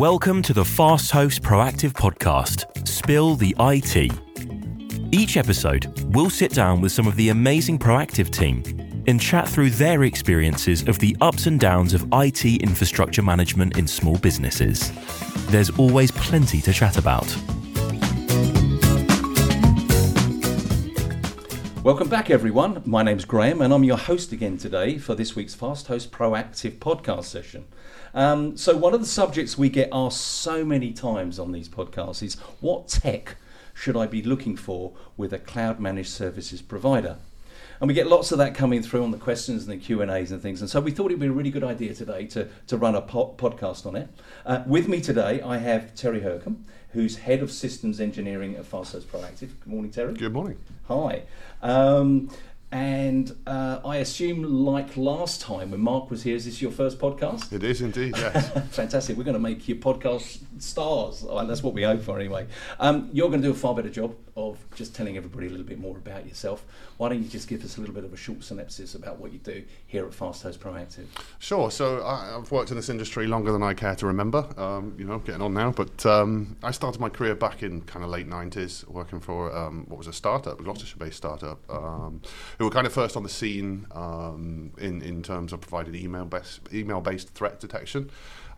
Welcome to the Fast Host Proactive Podcast, Spill the IT. Each episode, we'll sit down with some of the amazing Proactive team and chat through their experiences of the ups and downs of IT infrastructure management in small businesses. There's always plenty to chat about. Welcome back, everyone. My name's Graham, and I'm your host again today for this week's Fast Host Proactive podcast session. Um, so, one of the subjects we get asked so many times on these podcasts is what tech should I be looking for with a cloud managed services provider? And we get lots of that coming through on the questions and the Q and A's and things. And so we thought it'd be a really good idea today to, to run a po- podcast on it. Uh, with me today, I have Terry Hercombe, who's head of systems engineering at Fast Host Proactive. Good morning, Terry. Good morning. Hi. Um, and uh, I assume, like last time when Mark was here, is this your first podcast? It is indeed, yes. Fantastic. We're going to make you podcast stars. Well, that's what we hope for, anyway. Um, you're going to do a far better job of just telling everybody a little bit more about yourself. Why don't you just give us a little bit of a short synopsis about what you do here at Fast Host Proactive? Sure. So I, I've worked in this industry longer than I care to remember. Um, you know, getting on now. But um, I started my career back in kind of late 90s, working for um, what was a startup, a Gloucestershire-based startup, um, who were kind of first on the scene um, in in terms of providing email-based email-based threat detection.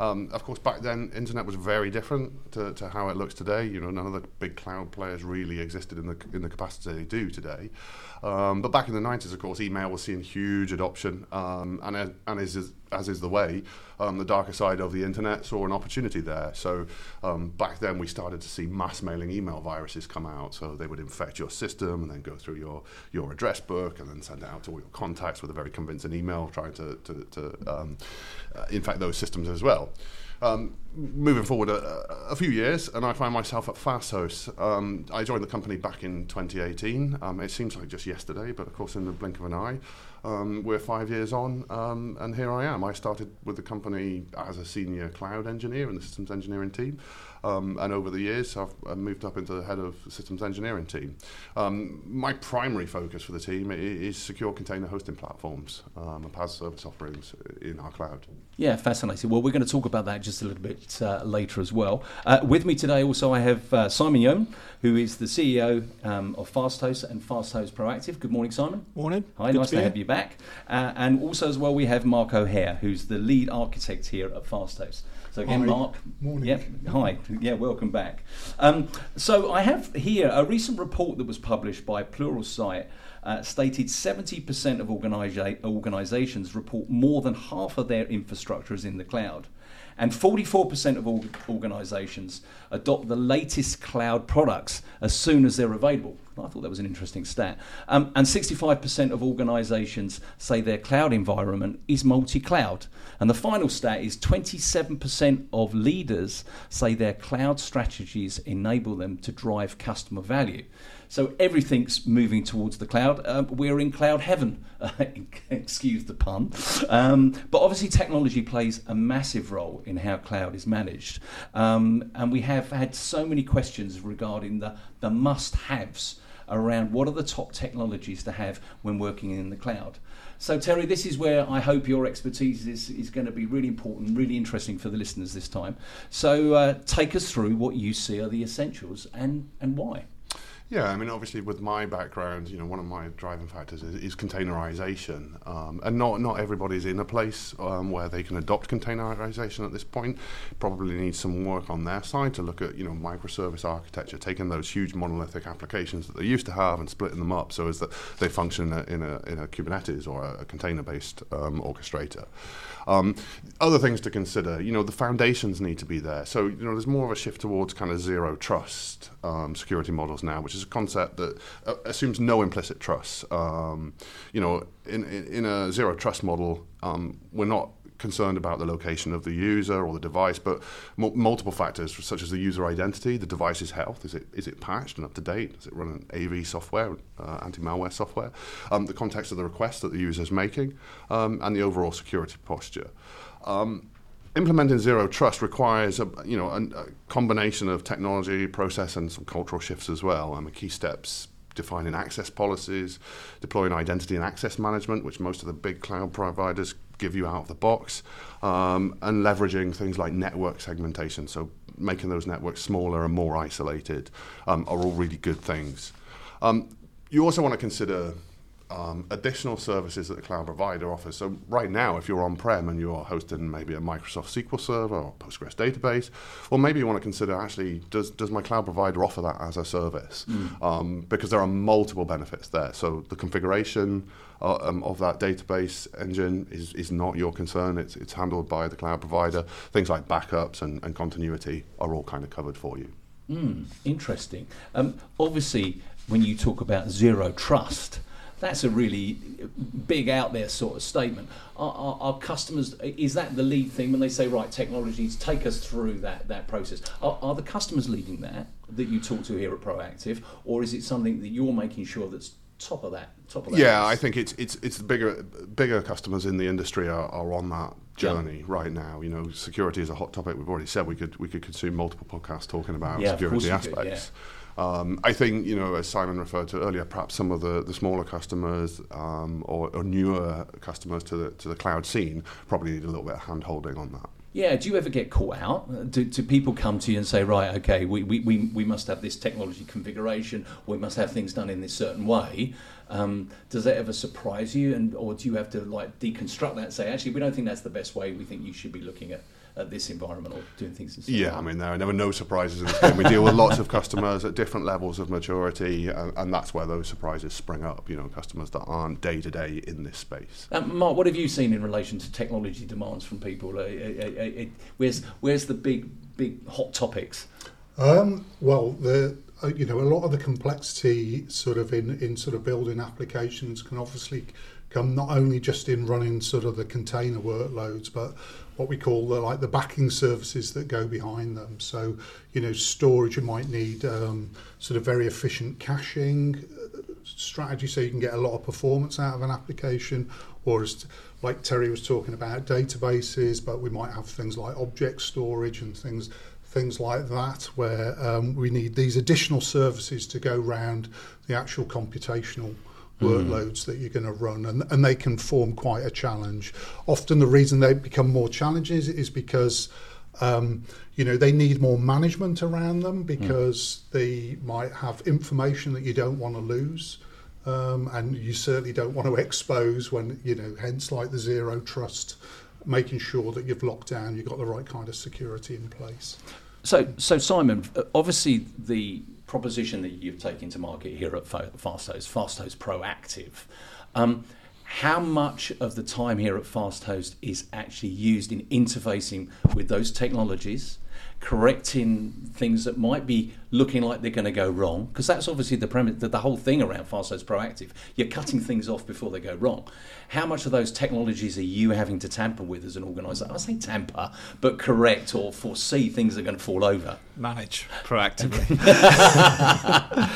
Um, of course, back then, internet was very different to, to, how it looks today. You know, none of the big cloud players really existed in the in the capacity they do today. Um, but back in the 90s, of course, email was seeing huge adoption, um, and, and is, as is the way, um, the darker side of the internet saw an opportunity there. So um, back then, we started to see mass mailing email viruses come out. So they would infect your system and then go through your, your address book and then send it out to all your contacts with a very convincing email trying to, to, to um, uh, infect those systems as well. Um, moving forward a, a, few years, and I find myself at Fasthost. Um, I joined the company back in 2018. Um, it seems like just yesterday, but of course, in the blink of an eye, um, we're five years on, um, and here I am. I started with the company as a senior cloud engineer in the systems engineering team. Um, and over the years, I've, I've, moved up into the head of systems engineering team. Um, my primary focus for the team is, secure container hosting platforms um, and PaaS service offerings in our cloud. Yeah, fascinating. Well, we're going to talk about that just a little bit uh, later as well. Uh, with me today, also, I have uh, Simon Yeoman, who is the CEO um, of FastHost and FastHost Proactive. Good morning, Simon. Morning. Hi, Good nice to, to have you back. Uh, and also, as well, we have Mark O'Hare, who's the lead architect here at FastHost. So again, hi. Mark. Morning. Yeah, hi. Yeah, welcome back. Um, so I have here a recent report that was published by Pluralsight. Uh, stated 70% of organisa- organisations report more than half of their infrastructure is in the cloud. And 44% of all organisations adopt the latest cloud products as soon as they're available. I thought that was an interesting stat. Um, and 65% of organisations say their cloud environment is multi cloud. And the final stat is 27% of leaders say their cloud strategies enable them to drive customer value. So everything's moving towards the cloud. Uh, we're in cloud heaven, excuse the pun. Um, but obviously, technology plays a massive role in how cloud is managed. Um, and we have had so many questions regarding the, the must haves around what are the top technologies to have when working in the cloud. So, Terry, this is where I hope your expertise is, is going to be really important, really interesting for the listeners this time. So, uh, take us through what you see are the essentials and, and why. Yeah, I mean, obviously, with my background, you know, one of my driving factors is, is containerization, um, and not not everybody's in a place um, where they can adopt containerization at this point. Probably needs some work on their side to look at, you know, microservice architecture, taking those huge monolithic applications that they used to have and splitting them up so as that they function in a in a, in a Kubernetes or a, a container-based um, orchestrator. Um, other things to consider, you know, the foundations need to be there. So, you know, there's more of a shift towards kind of zero trust um, security models now, which is a concept that uh, assumes no implicit trust. Um, you know, in, in, in, a zero trust model, um, we're not concerned about the location of the user or the device, but m- multiple factors such as the user identity, the device's health. Is it is it patched and up to date? Does it run an AV software, uh, anti-malware software? Um, the context of the request that the user is making, um, and the overall security posture. Um, implementing zero trust requires a you know a, a, combination of technology, process, and some cultural shifts as well. And the key steps defining access policies, deploying identity and access management, which most of the big cloud providers give you out of the box, um, and leveraging things like network segmentation. So making those networks smaller and more isolated um, are all really good things. Um, you also want to consider um, additional services that the cloud provider offers. So right now, if you're on-prem and you're hosting maybe a Microsoft SQL Server or Postgres database, well, maybe you want to consider actually, does, does my cloud provider offer that as a service? Mm. Um, because there are multiple benefits there. So the configuration uh, um, of that database engine is, is not your concern. It's, it's handled by the cloud provider. Things like backups and, and continuity are all kind of covered for you. Mm, interesting. Um, obviously, when you talk about zero trust, that's a really big out there sort of statement. Our, our, our, customers, is that the lead thing when they say, right, technologies, take us through that, that process? Are, are the customers leading that, that you talk to here at Proactive, or is it something that you're making sure that's top of that? Top of that yeah, list? I think it's, it's, it's the bigger, bigger customers in the industry are, are on that journey yeah. right now. You know, security is a hot topic. We've already said we could, we could consume multiple podcasts talking about yeah, security aspects. Could, yeah. Um, I think, you know, as Simon referred to earlier, perhaps some of the, the smaller customers um, or, or, newer customers to the, to the cloud scene probably need a little bit of hand holding on that. Yeah, do you ever get caught out? Do, do people come to you and say, right, okay, we, we, we, we must have this technology configuration, we must have things done in this certain way? Um, does that ever surprise you, and or do you have to like deconstruct that and say, actually, we don't think that's the best way. We think you should be looking at at this environment or doing things. Yeah, I mean, there are never no surprises in this game. We deal with lots of customers at different levels of maturity, and, and, that's where those surprises spring up. You know, customers that aren't day to day in this space. Um, Mark, what have you seen in relation to technology demands from people? Uh, uh, uh, uh where's where's the big big hot topics? Um, well, the uh, you know a lot of the complexity sort of in in sort of building applications can obviously come not only just in running sort of the container workloads, but what we call the, like the backing services that go behind them. So, you know, storage, you might need um, sort of very efficient caching uh, strategy so you can get a lot of performance out of an application, or as like Terry was talking about databases, but we might have things like object storage and things things like that where um, we need these additional services to go around the actual computational workloads mm. that you're going to run, and, and they can form quite a challenge. Often, the reason they become more challenges is because um, you know they need more management around them because mm. they might have information that you don't want to lose. Um, and you certainly don't want to expose when you know hence like the zero trust making sure that you've locked down you've got the right kind of security in place so so simon obviously the proposition that you've taken to market here at FastHost, FastHost Proactive. Um, how much of the time here at FastHost is actually used in interfacing with those technologies correcting things that might be looking like they're going to go wrong because that's obviously the premise the, the whole thing around FastHost proactive. You're cutting things off before they go wrong. How much of those technologies are you having to tamper with as an organizer? I say tamper but correct or foresee things that are going to fall over. Manage proactively.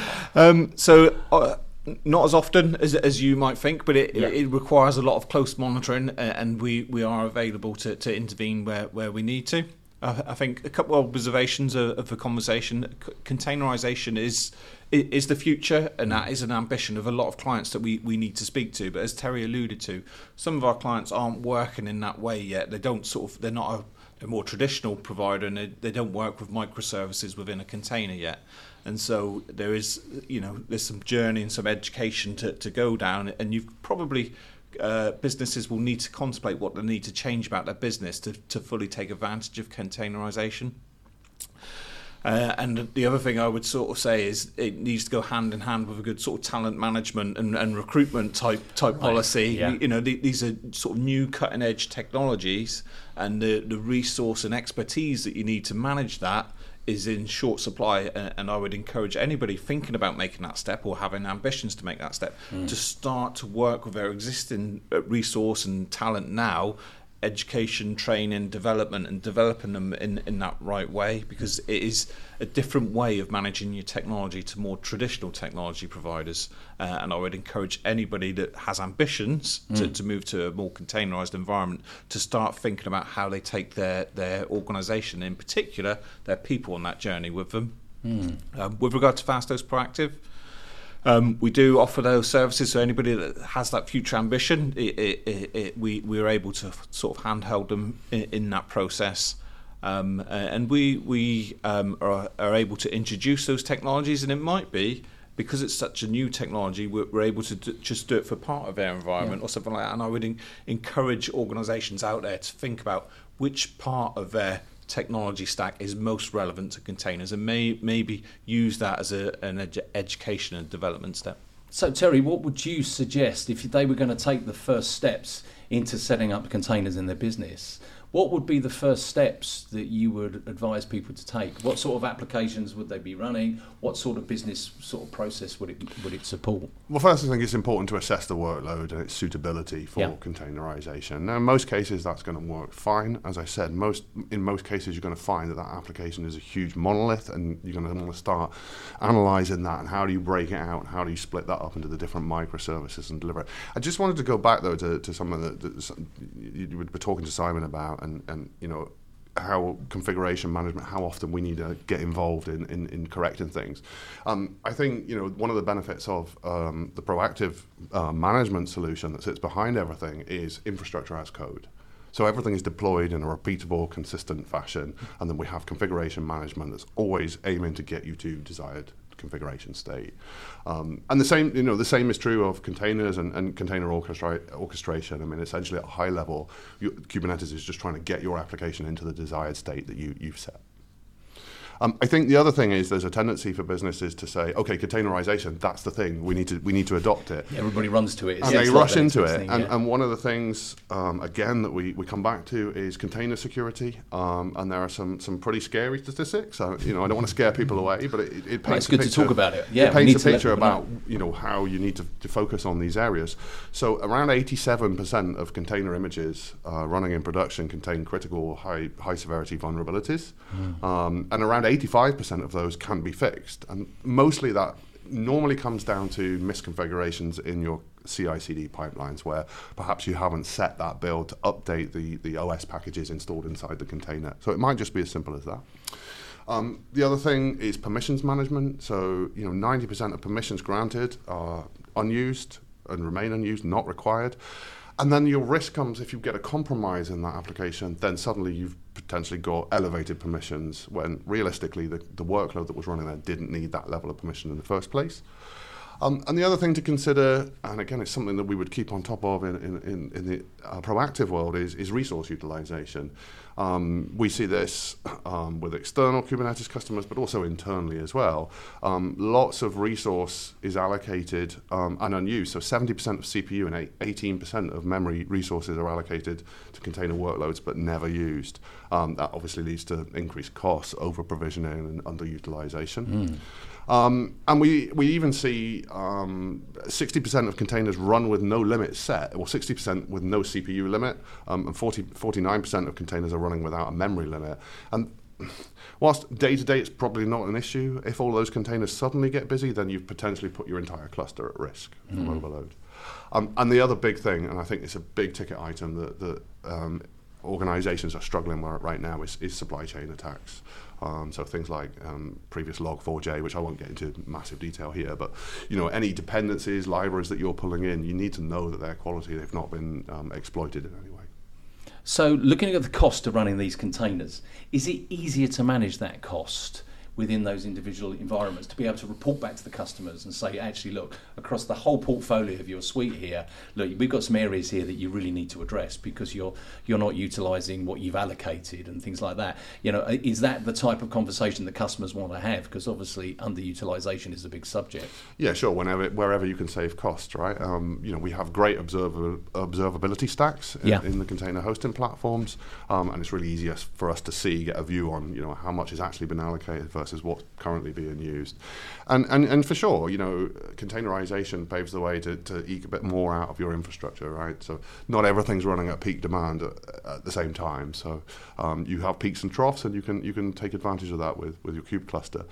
Um, so uh, not as often as, as you might think, but it, yeah. it, requires a lot of close monitoring, and we, we are available to, to intervene where, where we need to. I think a couple of observations of the conversation. Containerization is is the future, and that is an ambition of a lot of clients that we, we need to speak to. But as Terry alluded to, some of our clients aren't working in that way yet. They don't sort of they're not a, a more traditional provider, and they, they don't work with microservices within a container yet. And so there is you know there's some journey and some education to, to go down, and you've probably uh, businesses will need to contemplate what they need to change about their business to, to fully take advantage of containerization. Uh, and the other thing I would sort of say is it needs to go hand in hand with a good sort of talent management and, and recruitment type type right. policy. Yeah. You, you know, the, these are sort of new cutting edge technologies, and the, the resource and expertise that you need to manage that is in short supply, and I would encourage anybody thinking about making that step or having ambitions to make that step mm. to start to work with their existing uh, resource and talent now education, training, development, and developing them in, in that right way because it is a different way of managing your technology to more traditional technology providers. Uh, and I would encourage anybody that has ambitions mm. to, to move to a more containerized environment to start thinking about how they take their, their organization, in particular, their people on that journey with them. Mm. Um, with regard to FastHost Proactive, Um, we do offer those services, so anybody that has that future ambition, it, it, it, we we're able to sort of handhold them in, in that process. Um, and we we um, are, are able to introduce those technologies, and it might be because it's such a new technology, we're, we're able to do, just do it for part of their environment yeah. or something like that. And I would encourage organisations out there to think about which part of their technology stack is most relevant to containers and may, maybe use that as a, an edu- education and development step. So, Terry, what would you suggest if they were going to take the first steps into setting up containers in their business? What would be the first steps that you would advise people to take? What sort of applications would they be running? What sort of business sort of process would it would it support? Well, first, I think it's important to assess the workload and its suitability for yeah. containerization. Now, in most cases, that's going to work fine. As I said, most in most cases, you're going to find that that application is a huge monolith, and you're going to want to start analyzing that and how do you break it out? and How do you split that up into the different microservices and deliver it? I just wanted to go back though to, to something that, that you were talking to Simon about and, and you know how configuration management, how often we need to get involved in, in, in correcting things. Um, I think you know one of the benefits of um, the proactive uh, management solution that sits behind everything is infrastructure as code. So everything is deployed in a repeatable, consistent fashion, and then we have configuration management that's always aiming to get you to desired configuration state. Um, and the same, you know, the same is true of containers and, and container orchestra- orchestration. I mean, essentially at a high level, you, Kubernetes is just trying to get your application into the desired state that you, you've set. Um, I think the other thing is there's a tendency for businesses to say, okay, containerization, that's the thing. We need to we need to adopt it. Yeah, everybody runs to it. and they rush into it. Thing, and, yeah. and, one of the things, um, again, that we, we come back to is container security. Um, and there are some some pretty scary statistics. So, you know, I don't want to scare people away, but it, it paints well, it's good picture, to talk about it. Yeah, it paints a picture about know. you know how you need to, to focus on these areas. So around 87% of container images uh, running in production contain critical high high severity vulnerabilities, mm. and around 85% of those can be fixed. And mostly that normally comes down to misconfigurations in your CI/CD pipelines, where perhaps you haven't set that build to update the, the OS packages installed inside the container. So it might just be as simple as that. Um, the other thing is permissions management. So you know, 90% of permissions granted are unused and remain unused, not required. And then your risk comes if you get a compromise in that application, then suddenly you've potentially got elevated permissions when realistically the, the workload that was running there didn't need that level of permission in the first place. Um, and the other thing to consider, and again, it's something that we would keep on top of in, in, in the uh, proactive world, is, is resource utilization. Um, we see this um, with external Kubernetes customers, but also internally as well. Um, lots of resource is allocated um, and unused. So 70% of CPU and 18% of memory resources are allocated to container workloads, but never used. Um, that obviously leads to increased costs, over provisioning, and underutilization. Mm. Um, and we, we even see um, 60% of containers run with no limit set, or 60% with no CPU limit, um, and 40, 49% of containers are running without a memory limit. And whilst day to day it's probably not an issue, if all those containers suddenly get busy, then you've potentially put your entire cluster at risk mm. of overload. Um, and the other big thing, and I think it's a big ticket item that, that um, organizations are struggling with right now, is, is supply chain attacks. Um, so things like um, previous log4j, which I won't get into massive detail here, but you know any dependencies, libraries that you're pulling in, you need to know that they're quality. They've not been um, exploited in any way. So looking at the cost of running these containers, is it easier to manage that cost? Within those individual environments to be able to report back to the customers and say, actually, look, across the whole portfolio of your suite here, look, we've got some areas here that you really need to address because you're you're not utilising what you've allocated and things like that. You know, is that the type of conversation that customers want to have? Because obviously, underutilisation is a big subject. Yeah, sure. Whenever wherever you can save costs, right? Um, you know, we have great observer, observability stacks in, yeah. in the container hosting platforms, um, and it's really easy for us to see, get a view on, you know, how much has actually been allocated versus what's currently being used. And, and, and for sure, you know, containerization paves the way to, to eke a bit more out of your infrastructure, right? So not everything's running at peak demand at, at the same time. So um, you have peaks and troughs, and you can you can take advantage of that with, with your kube cluster.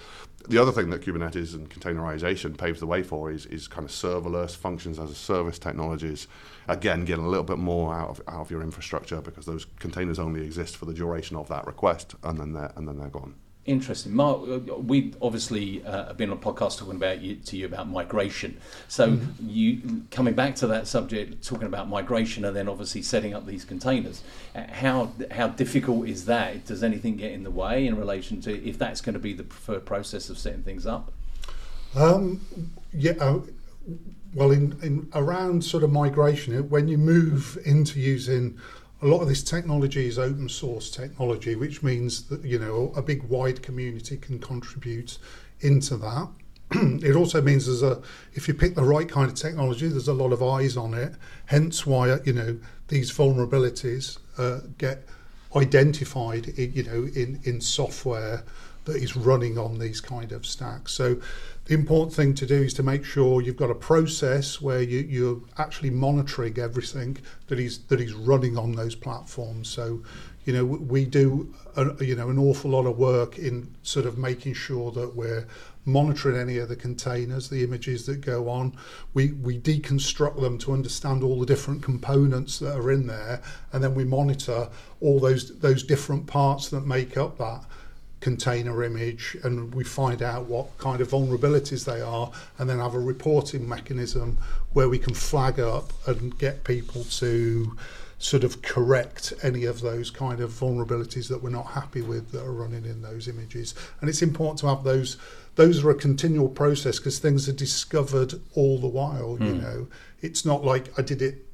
The other thing that Kubernetes and containerization paves the way for is, is kind of serverless functions as a service technologies. Again, getting a little bit more out of, out of your infrastructure because those containers only exist for the duration of that request, and then they're and then they're gone. Interesting, Mark. We obviously uh, have been on a podcast talking about you, to you about migration. So mm-hmm. you coming back to that subject, talking about migration, and then obviously setting up these containers. Uh, how how difficult is that? Does anything get in the way in relation to if that's going to be the preferred process of setting things up? Um, yeah. Uh, well, in, in around sort of migration, when you move into using a lot of this technology is open source technology, which means that you know a big wide community can contribute into that. it also means there's a if you pick the right kind of technology, there's a lot of eyes on it. Hence why you know these vulnerabilities uh, get identified, in, you know, in in software that is running on these kind of stacks. So the important thing to do is to make sure you've got a process where you, you're actually monitoring everything that is that is running on those platforms. So, you know, we do a, you know an awful lot of work in sort of making sure that we're monitoring any of the containers, the images that go on. We we deconstruct them to understand all the different components that are in there, and then we monitor all those those different parts that make up that container image and we find out what kind of vulnerabilities they are and then have a reporting mechanism where we can flag up and get people to sort of correct any of those kind of vulnerabilities that we're not happy with that are running in those images and it's important to have those those are a continual process because things are discovered all the while mm. you hmm. know it's not like i did it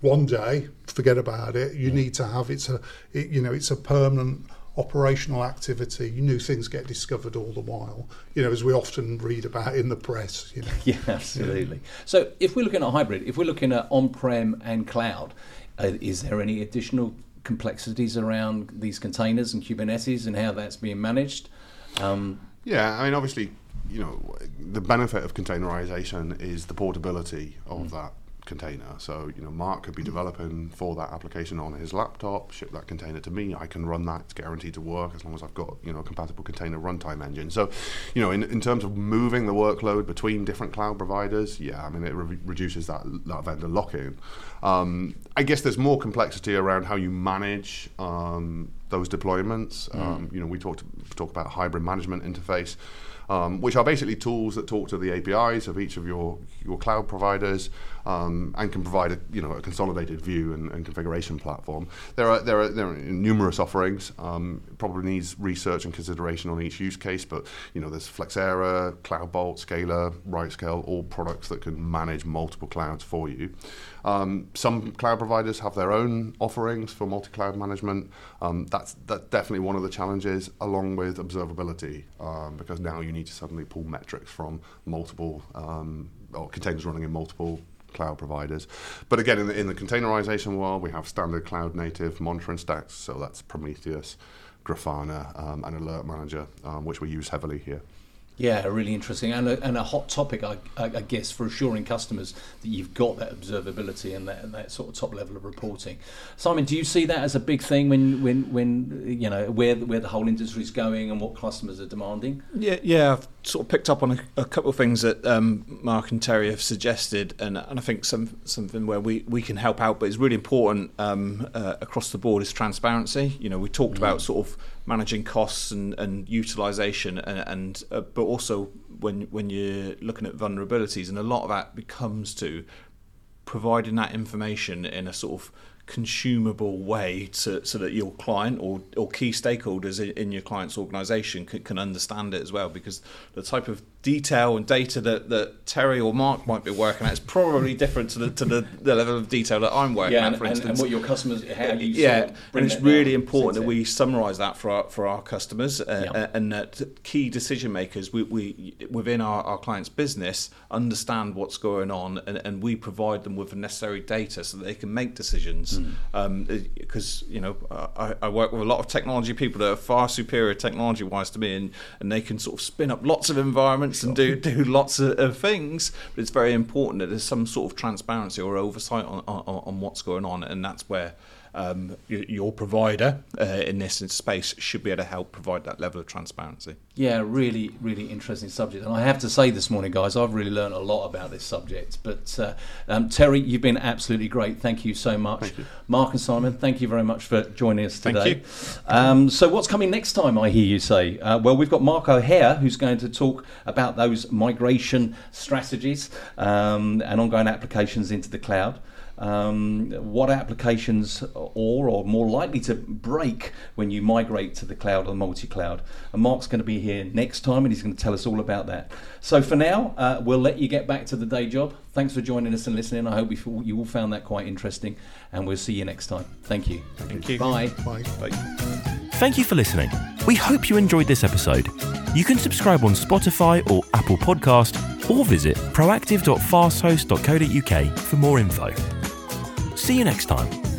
one day forget about it you mm. need to have it's a it, you know it's a permanent operational activity, new things get discovered all the while, you know, as we often read about in the press. You know. Yeah, absolutely. Yeah. So if we're looking at hybrid, if we're looking at on-prem and cloud, uh, is there any additional complexities around these containers and Kubernetes and how that's being managed? Um, yeah, I mean, obviously, you know, the benefit of containerization is the portability of mm. that container. So, you know, Mark could be developing for that application on his laptop, ship that container to me. I can run that. It's guaranteed to work as long as I've got, you know, a compatible container runtime engine. So, you know, in, in terms of moving the workload between different cloud providers, yeah, I mean, it re- reduces that, that vendor lock-in. Um, I guess there's more complexity around how you manage um, those deployments. Mm. Um, you know, we talked talk about hybrid management interface um, which are basically tools that talk to the APIs of each of your, your cloud providers um, and can provide a, you know, a consolidated view and, and configuration platform. There are, there are, there are numerous offerings, um, probably needs research and consideration on each use case, but you know, there's Flexera, CloudBolt, Scalr, RightScale, all products that can manage multiple clouds for you. Um, some cloud providers have their own offerings for multi-cloud management. Um, that's, that's definitely one of the challenges, along with observability, um, because now you need to suddenly pull metrics from multiple um, or containers running in multiple cloud providers. But again, in the, in the containerization world, we have standard cloud native monitoring stacks. So that's Prometheus, Grafana, um, and Alert Manager, um, which we use heavily here. Yeah, really interesting and a, and a hot topic, I, I, guess, for assuring customers that you've got that observability and that, and that sort of top level of reporting. Simon, do you see that as a big thing when, when, when you know where where the whole industry is going and what customers are demanding? Yeah, yeah, I've sort of picked up on a, a couple of things that um, Mark and Terry have suggested, and, and I think some something where we, we can help out, but it's really important um, uh, across the board is transparency. You know, we talked mm. about sort of managing costs and, and utilization and, and uh, but also when when you're looking at vulnerabilities and a lot of that becomes to providing that information in a sort of consumable way to, so that your client or, or key stakeholders in, your client's organization can, can understand it as well because the type of detail and data that, that Terry or Mark might be working at is probably different to the to the, the level of detail that I'm working yeah, at, for and, instance. And what your customers, how you yeah, and it's really important that we summarise that for our for our customers uh, yeah. and that key decision makers we, we within our, our clients' business understand what's going on and, and we provide them with the necessary data so that they can make decisions. Mm. Um, because you know I, I work with a lot of technology people that are far superior technology wise to me, and, and they can sort of spin up lots of environments and do do lots of, of, things. But it's very important that there's some sort of transparency or oversight on, on, on what's going on, and that's where um, your provider uh, in this space should be able to help provide that level of transparency. Yeah, really, really interesting subject. And I have to say this morning, guys, I've really learned a lot about this subject. But uh, um, Terry, you've been absolutely great. Thank you so much. You. Mark and Simon, thank you very much for joining us today. Thank you. Um, so, what's coming next time, I hear you say? Uh, well, we've got Mark O'Hare, who's going to talk about those migration strategies um, and ongoing applications into the cloud um, what applications are or more likely to break when you migrate to the cloud or multi-cloud. And Mark's going to be here next time and he's going to tell us all about that. So for now, uh, we'll let you get back to the day job. Thanks for joining us and listening. I hope you all found that quite interesting and we'll see you next time. Thank you. Thank you. Bye. Bye. Bye. Thank you for listening. We hope you enjoyed this episode. You can subscribe on Spotify or Apple Podcast or visit proactive.fasthost.co.uk for more info. See you next time.